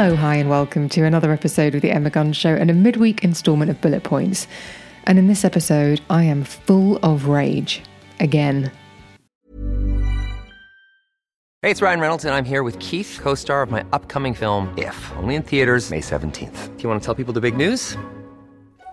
Hello, hi, and welcome to another episode of The Emma Guns Show and a midweek installment of Bullet Points. And in this episode, I am full of rage. Again. Hey, it's Ryan Reynolds, and I'm here with Keith, co star of my upcoming film, If, only in theaters, May 17th. Do you want to tell people the big news?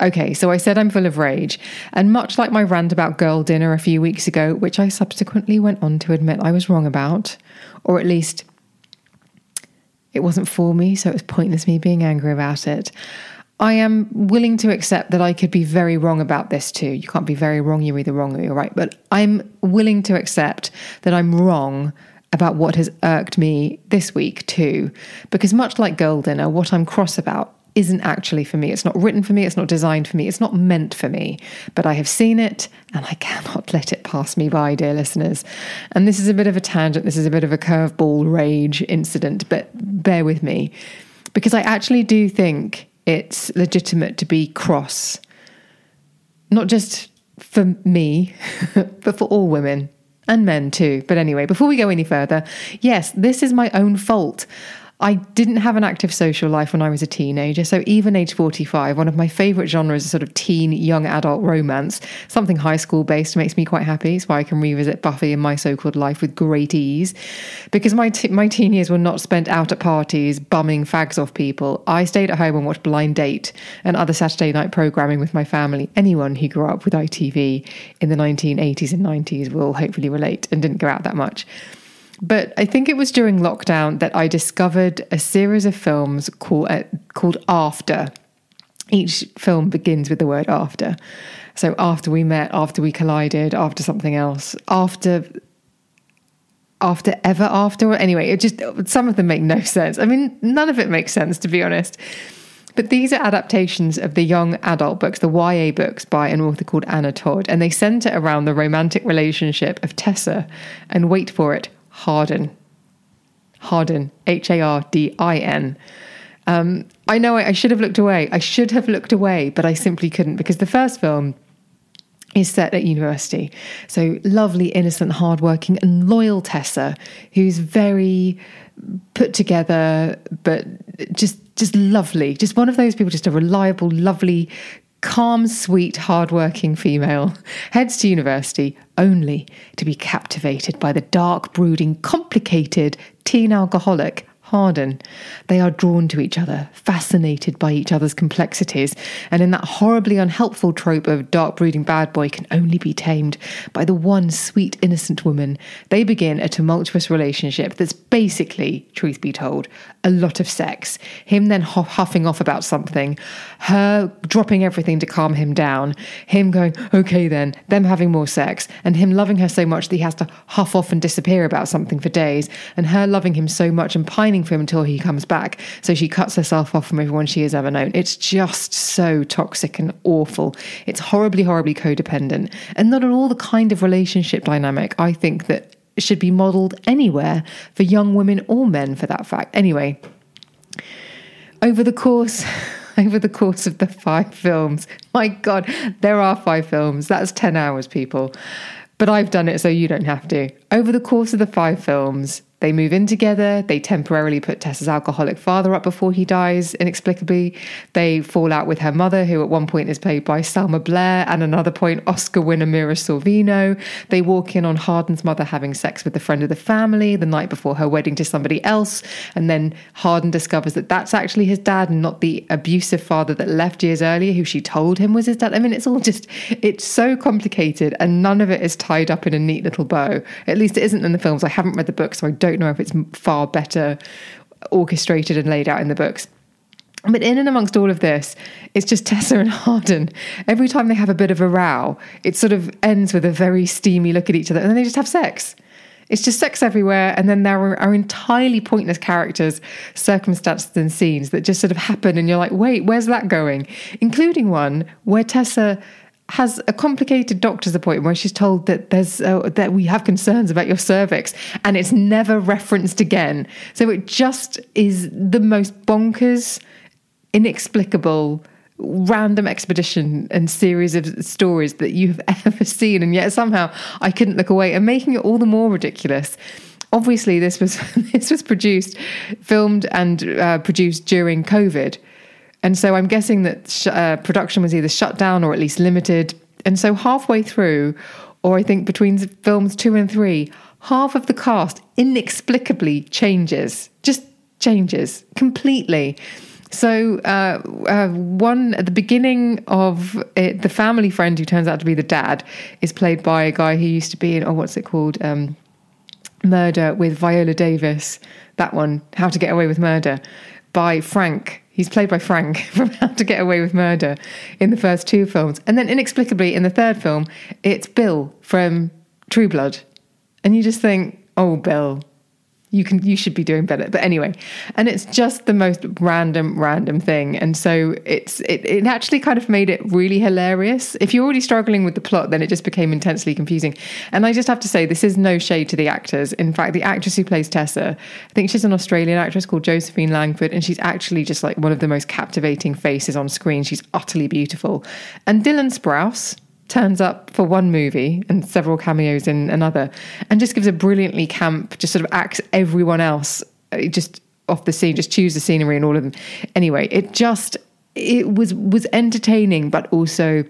Okay, so I said I'm full of rage. And much like my rant about girl dinner a few weeks ago, which I subsequently went on to admit I was wrong about, or at least it wasn't for me, so it was pointless me being angry about it. I am willing to accept that I could be very wrong about this too. You can't be very wrong, you're either wrong or you're right. But I'm willing to accept that I'm wrong about what has irked me this week too. Because much like Girl Dinner, what I'm cross about isn't actually for me. It's not written for me. It's not designed for me. It's not meant for me. But I have seen it and I cannot let it pass me by, dear listeners. And this is a bit of a tangent. This is a bit of a curveball rage incident, but bear with me because I actually do think it's legitimate to be cross, not just for me, but for all women and men too. But anyway, before we go any further, yes, this is my own fault. I didn't have an active social life when I was a teenager, so even age 45, one of my favourite genres is sort of teen young adult romance. Something high school based makes me quite happy, It's why I can revisit Buffy and my so called life with great ease. Because my, t- my teen years were not spent out at parties bumming fags off people. I stayed at home and watched Blind Date and other Saturday night programming with my family. Anyone who grew up with ITV in the 1980s and 90s will hopefully relate and didn't go out that much. But I think it was during lockdown that I discovered a series of films called, uh, called After. Each film begins with the word after. So after we met, after we collided, after something else, after after ever after anyway it just some of them make no sense i mean none of it makes sense to be honest but these are adaptations of the young adult books, the YA books by an author called Anna Todd, and they centre around the romantic relationship of Tessa and wait for it, Hardin. Hardin, H A R D I N. Um, I know I, I should have looked away. I should have looked away, but I simply couldn't because the first film is set at university. So lovely, innocent, hardworking, and loyal Tessa, who's very put together, but just just lovely. Just one of those people, just a reliable, lovely, calm, sweet, hardworking female, heads to university only to be captivated by the dark, brooding, complicated teen alcoholic Hardin. They are drawn to each other, fascinated by each other's complexities, and in that horribly unhelpful trope of dark brooding bad boy can only be tamed by the one sweet innocent woman, they begin a tumultuous relationship that's basically, truth be told, a lot of sex. Him then huffing off about something, her dropping everything to calm him down, him going, okay then, them having more sex, and him loving her so much that he has to huff off and disappear about something for days, and her loving him so much and pining for him until he comes back. So she cuts herself off from everyone she has ever known. It's just so toxic and awful. It's horribly, horribly codependent, and not at all the kind of relationship dynamic I think that should be modeled anywhere for young women or men for that fact. Anyway, over the course over the course of the five films. My god, there are five films. That's 10 hours people. But I've done it so you don't have to. Over the course of the five films, They move in together. They temporarily put Tessa's alcoholic father up before he dies inexplicably. They fall out with her mother, who at one point is played by Selma Blair, and another point, Oscar winner Mira Sorvino. They walk in on Hardin's mother having sex with a friend of the family the night before her wedding to somebody else. And then Hardin discovers that that's actually his dad and not the abusive father that left years earlier, who she told him was his dad. I mean, it's all just, it's so complicated and none of it is tied up in a neat little bow. At least it isn't in the films. I haven't read the book, so I don't don't know if it's far better orchestrated and laid out in the books. But in and amongst all of this, it's just Tessa and Hardin. Every time they have a bit of a row, it sort of ends with a very steamy look at each other and then they just have sex. It's just sex everywhere. And then there are entirely pointless characters, circumstances, and scenes that just sort of happen. And you're like, wait, where's that going? Including one where Tessa has a complicated doctor's appointment where she's told that there's uh, that we have concerns about your cervix and it's never referenced again. So it just is the most bonkers inexplicable random expedition and series of stories that you've ever seen. And yet somehow I couldn't look away and making it all the more ridiculous. Obviously this was this was produced filmed and uh, produced during covid and so I'm guessing that sh- uh, production was either shut down or at least limited. And so halfway through, or I think between films two and three, half of the cast inexplicably changes, just changes completely. So, uh, uh, one at the beginning of it, the family friend who turns out to be the dad is played by a guy who used to be in, oh, what's it called? Um, Murder with Viola Davis. That one, How to Get Away with Murder, by Frank He's played by Frank from How to Get Away with Murder in the first two films. And then inexplicably in the third film, it's Bill from True Blood. And you just think, oh, Bill, you can you should be doing better. But anyway and it's just the most random random thing. And so it's it, it actually kind of made it really hilarious. If you're already struggling with the plot then it just became intensely confusing. And i just have to say this is no shade to the actors. In fact the actress who plays tessa i think she's an australian actress called josephine langford and she's actually just like one of the most captivating faces on screen. She's utterly beautiful. And dylan sprouse turns up for one movie and several cameos in another, and just gives a brilliantly camp, just sort of acts everyone else uh, just off the scene, just chews the scenery and all of them. Anyway, it just it was was entertaining, but also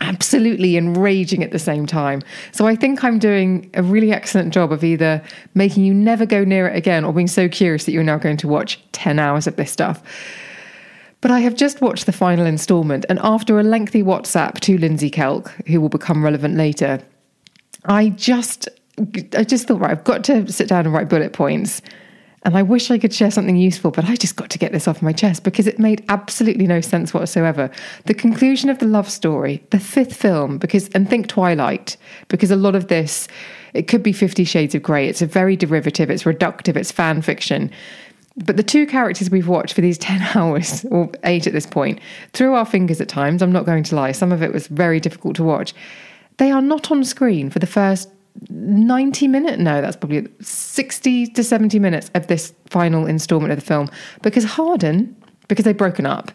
absolutely enraging at the same time. So I think I'm doing a really excellent job of either making you never go near it again or being so curious that you're now going to watch 10 hours of this stuff. But I have just watched the final instalment, and after a lengthy WhatsApp to Lindsay Kelk, who will become relevant later, I just I just thought, right, I've got to sit down and write bullet points. And I wish I could share something useful, but I just got to get this off my chest because it made absolutely no sense whatsoever. The conclusion of the love story, the fifth film, because and think Twilight, because a lot of this, it could be Fifty Shades of Grey. It's a very derivative, it's reductive, it's fan fiction. But the two characters we've watched for these 10 hours, or eight at this point, through our fingers at times, I'm not going to lie, some of it was very difficult to watch. They are not on screen for the first 90 minutes, no, that's probably 60 to 70 minutes of this final installment of the film because Hardin because they've broken up,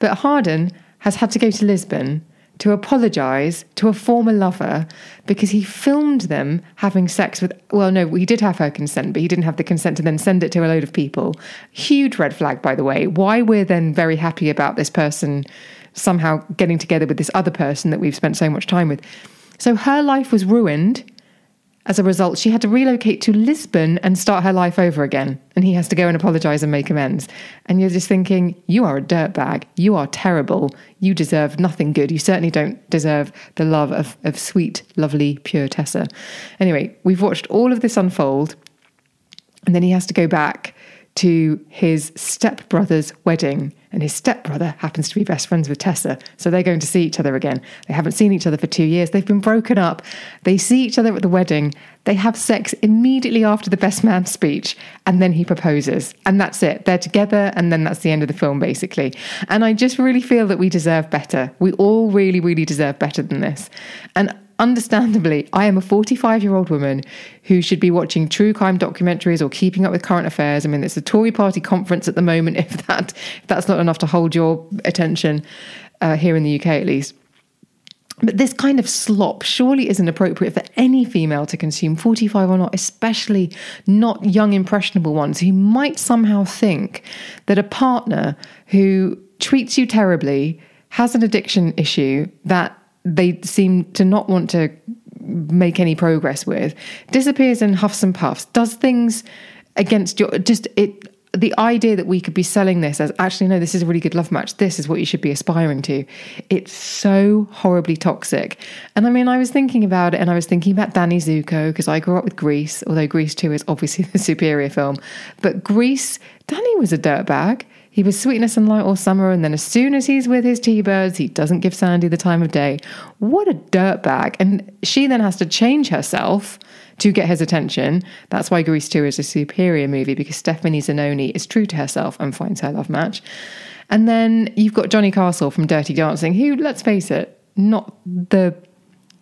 but Hardin has had to go to Lisbon to apologize to a former lover because he filmed them having sex with well no he did have her consent but he didn't have the consent to then send it to a load of people. Huge red flag by the way. Why we're then very happy about this person somehow getting together with this other person that we've spent so much time with. So her life was ruined as a result, she had to relocate to Lisbon and start her life over again. And he has to go and apologize and make amends. And you're just thinking, you are a dirtbag. You are terrible. You deserve nothing good. You certainly don't deserve the love of, of sweet, lovely, pure Tessa. Anyway, we've watched all of this unfold. And then he has to go back to his stepbrother's wedding. And his stepbrother happens to be best friends with Tessa. So they're going to see each other again. They haven't seen each other for two years. They've been broken up. They see each other at the wedding. They have sex immediately after the best man speech. And then he proposes. And that's it. They're together. And then that's the end of the film, basically. And I just really feel that we deserve better. We all really, really deserve better than this. And understandably, I am a 45 year old woman who should be watching true crime documentaries or keeping up with current affairs. I mean, it's a Tory party conference at the moment, if, that, if that's not enough to hold your attention uh, here in the UK at least. But this kind of slop surely isn't appropriate for any female to consume, 45 or not, especially not young, impressionable ones who might somehow think that a partner who treats you terribly has an addiction issue that they seem to not want to make any progress with, disappears in huffs and puffs, does things against your just it the idea that we could be selling this as actually no this is a really good love match. This is what you should be aspiring to. It's so horribly toxic. And i mean i was thinking about it and i was thinking about danny zuko because i grew up with grease although grease 2 is obviously the superior film. But grease danny was a dirtbag he was sweetness and light all summer, and then as soon as he's with his T-birds, he doesn't give Sandy the time of day. What a dirtbag. And she then has to change herself to get his attention. That's why Grease 2 is a superior movie, because Stephanie Zinone is true to herself and finds her love match. And then you've got Johnny Castle from Dirty Dancing, who, let's face it, not the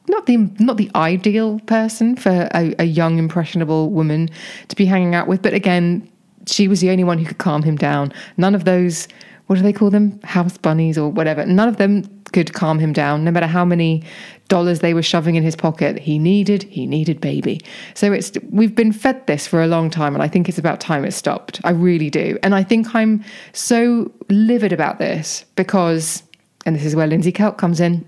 not the not the ideal person for a, a young impressionable woman to be hanging out with, but again, she was the only one who could calm him down. None of those, what do they call them? House bunnies or whatever. None of them could calm him down, no matter how many dollars they were shoving in his pocket. He needed, he needed baby. So it's we've been fed this for a long time, and I think it's about time it stopped. I really do. And I think I'm so livid about this because, and this is where Lindsay Kelk comes in.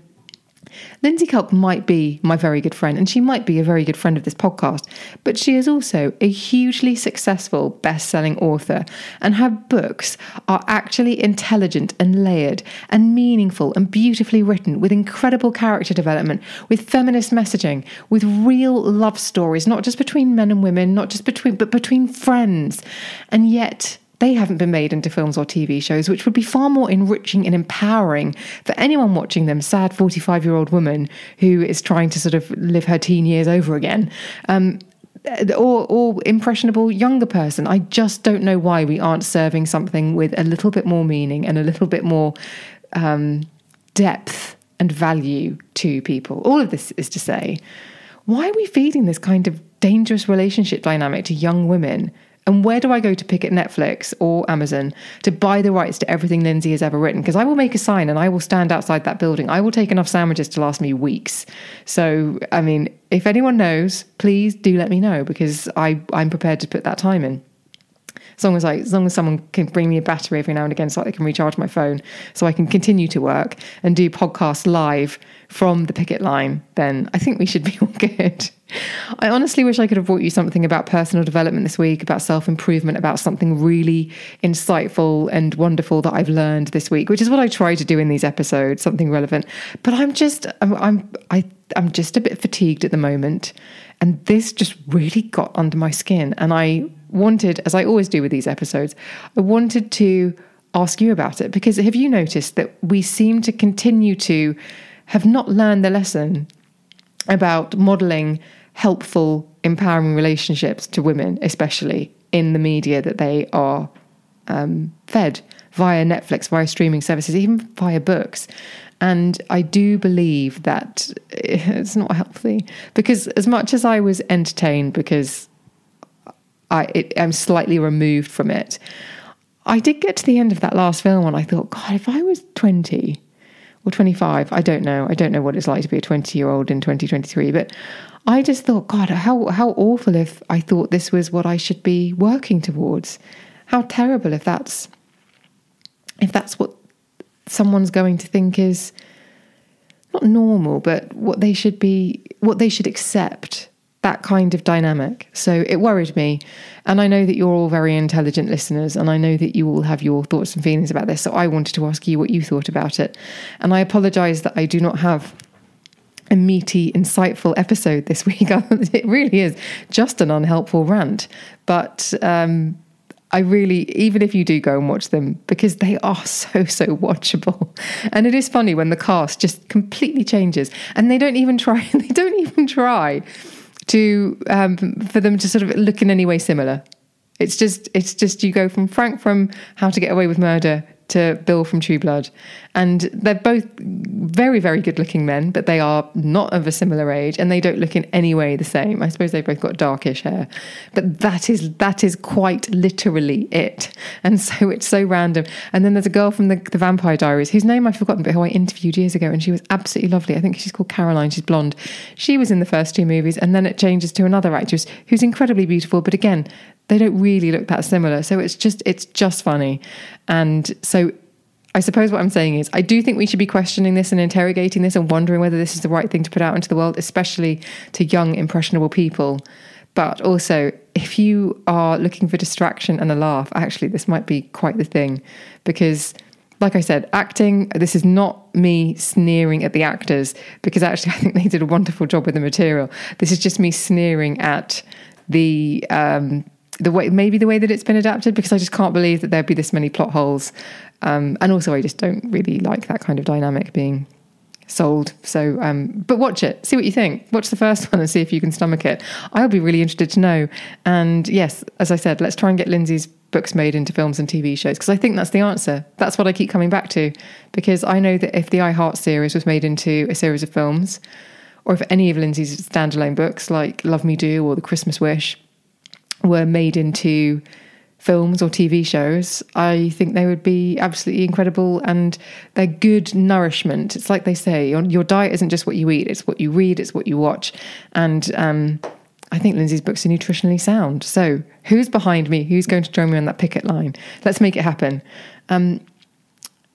Lindsay Kelk might be my very good friend, and she might be a very good friend of this podcast, but she is also a hugely successful best selling author, and her books are actually intelligent and layered and meaningful and beautifully written with incredible character development, with feminist messaging, with real love stories, not just between men and women, not just between, but between friends. And yet, they haven't been made into films or TV shows, which would be far more enriching and empowering for anyone watching them. Sad 45 year old woman who is trying to sort of live her teen years over again. Um, or, or impressionable younger person. I just don't know why we aren't serving something with a little bit more meaning and a little bit more um, depth and value to people. All of this is to say, why are we feeding this kind of dangerous relationship dynamic to young women and where do I go to pick at Netflix or Amazon to buy the rights to everything Lindsay has ever written? Because I will make a sign and I will stand outside that building. I will take enough sandwiches to last me weeks. So, I mean, if anyone knows, please do let me know because I, I'm prepared to put that time in. As long as I, as long as someone can bring me a battery every now and again, so I can recharge my phone, so I can continue to work and do podcasts live from the picket line, then I think we should be all good. I honestly wish I could have brought you something about personal development this week, about self improvement, about something really insightful and wonderful that I've learned this week, which is what I try to do in these episodes, something relevant. But I'm just, I'm, I'm, I, I'm just a bit fatigued at the moment, and this just really got under my skin. And I wanted, as I always do with these episodes, I wanted to ask you about it because have you noticed that we seem to continue to have not learned the lesson about modeling helpful, empowering relationships to women, especially in the media that they are um, fed via Netflix, via streaming services, even via books. And I do believe that it's not healthy because, as much as I was entertained because I, I'm slightly removed from it, I did get to the end of that last film and I thought, God, if I was 20 or 25. I don't know. I don't know what it's like to be a 20 year old in 2023. But I just thought, God, how, how awful if I thought this was what I should be working towards. How terrible if that's if that's what someone's going to think is not normal, but what they should be, what they should accept that kind of dynamic. So it worried me. And I know that you're all very intelligent listeners, and I know that you all have your thoughts and feelings about this. So I wanted to ask you what you thought about it. And I apologize that I do not have a meaty, insightful episode this week. it really is just an unhelpful rant. But um, I really, even if you do go and watch them, because they are so, so watchable. And it is funny when the cast just completely changes and they don't even try, they don't even try to um, for them to sort of look in any way similar. It's just it's just you go from Frank from How to Get Away with Murder to Bill from True Blood. And they're both very, very good looking men, but they are not of a similar age and they don't look in any way the same. I suppose they've both got darkish hair. But that is that is quite literally it. And so it's so random. And then there's a girl from the, the Vampire Diaries, whose name I've forgotten, but who I interviewed years ago, and she was absolutely lovely. I think she's called Caroline, she's blonde. She was in the first two movies, and then it changes to another actress who's incredibly beautiful, but again, they don't really look that similar. So it's just it's just funny. And so I suppose what I'm saying is, I do think we should be questioning this and interrogating this and wondering whether this is the right thing to put out into the world, especially to young, impressionable people. But also, if you are looking for distraction and a laugh, actually, this might be quite the thing. Because, like I said, acting, this is not me sneering at the actors, because actually, I think they did a wonderful job with the material. This is just me sneering at the. Um, the way maybe the way that it's been adapted because I just can't believe that there'd be this many plot holes, um, and also I just don't really like that kind of dynamic being sold. So, um, but watch it, see what you think. Watch the first one and see if you can stomach it. I'll be really interested to know. And yes, as I said, let's try and get Lindsay's books made into films and TV shows because I think that's the answer. That's what I keep coming back to because I know that if the I Heart series was made into a series of films, or if any of Lindsay's standalone books like Love Me Do or The Christmas Wish were made into films or TV shows, I think they would be absolutely incredible and they're good nourishment. It's like they say, your, your diet isn't just what you eat, it's what you read, it's what you watch. And um, I think Lindsay's books are nutritionally sound. So, who's behind me? Who's going to join me on that picket line? Let's make it happen. Um,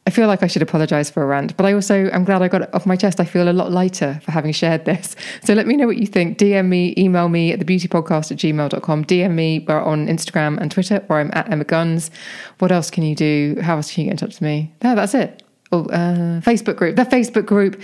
I feel like I should apologize for a rant, but I also am glad I got it off my chest. I feel a lot lighter for having shared this. So let me know what you think. DM me, email me at thebeautypodcast at gmail.com. DM me we're on Instagram and Twitter, where I'm at Emma Guns. What else can you do? How else can you get in touch with me? No, that's it. Oh, uh, Facebook group. The Facebook group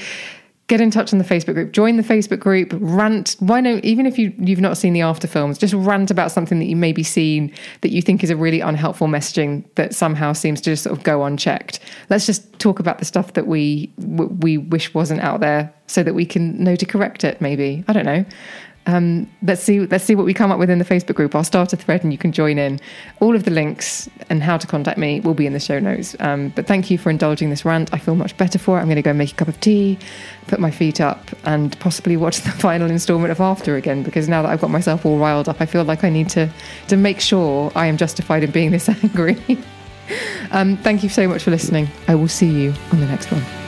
get in touch on the Facebook group, join the Facebook group, rant. Why don't, even if you, you've not seen the after films, just rant about something that you maybe seen that you think is a really unhelpful messaging that somehow seems to just sort of go unchecked. Let's just talk about the stuff that we, we wish wasn't out there so that we can know to correct it, maybe. I don't know. Um, let's see let's see what we come up with in the Facebook group. I'll start a thread and you can join in. All of the links and how to contact me will be in the show notes. Um, but thank you for indulging this rant. I feel much better for it. I'm going to go make a cup of tea, put my feet up, and possibly watch the final instalment of After again because now that I've got myself all riled up, I feel like I need to to make sure I am justified in being this angry. um, thank you so much for listening. I will see you on the next one.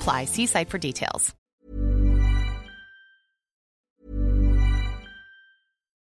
apply. See site for details.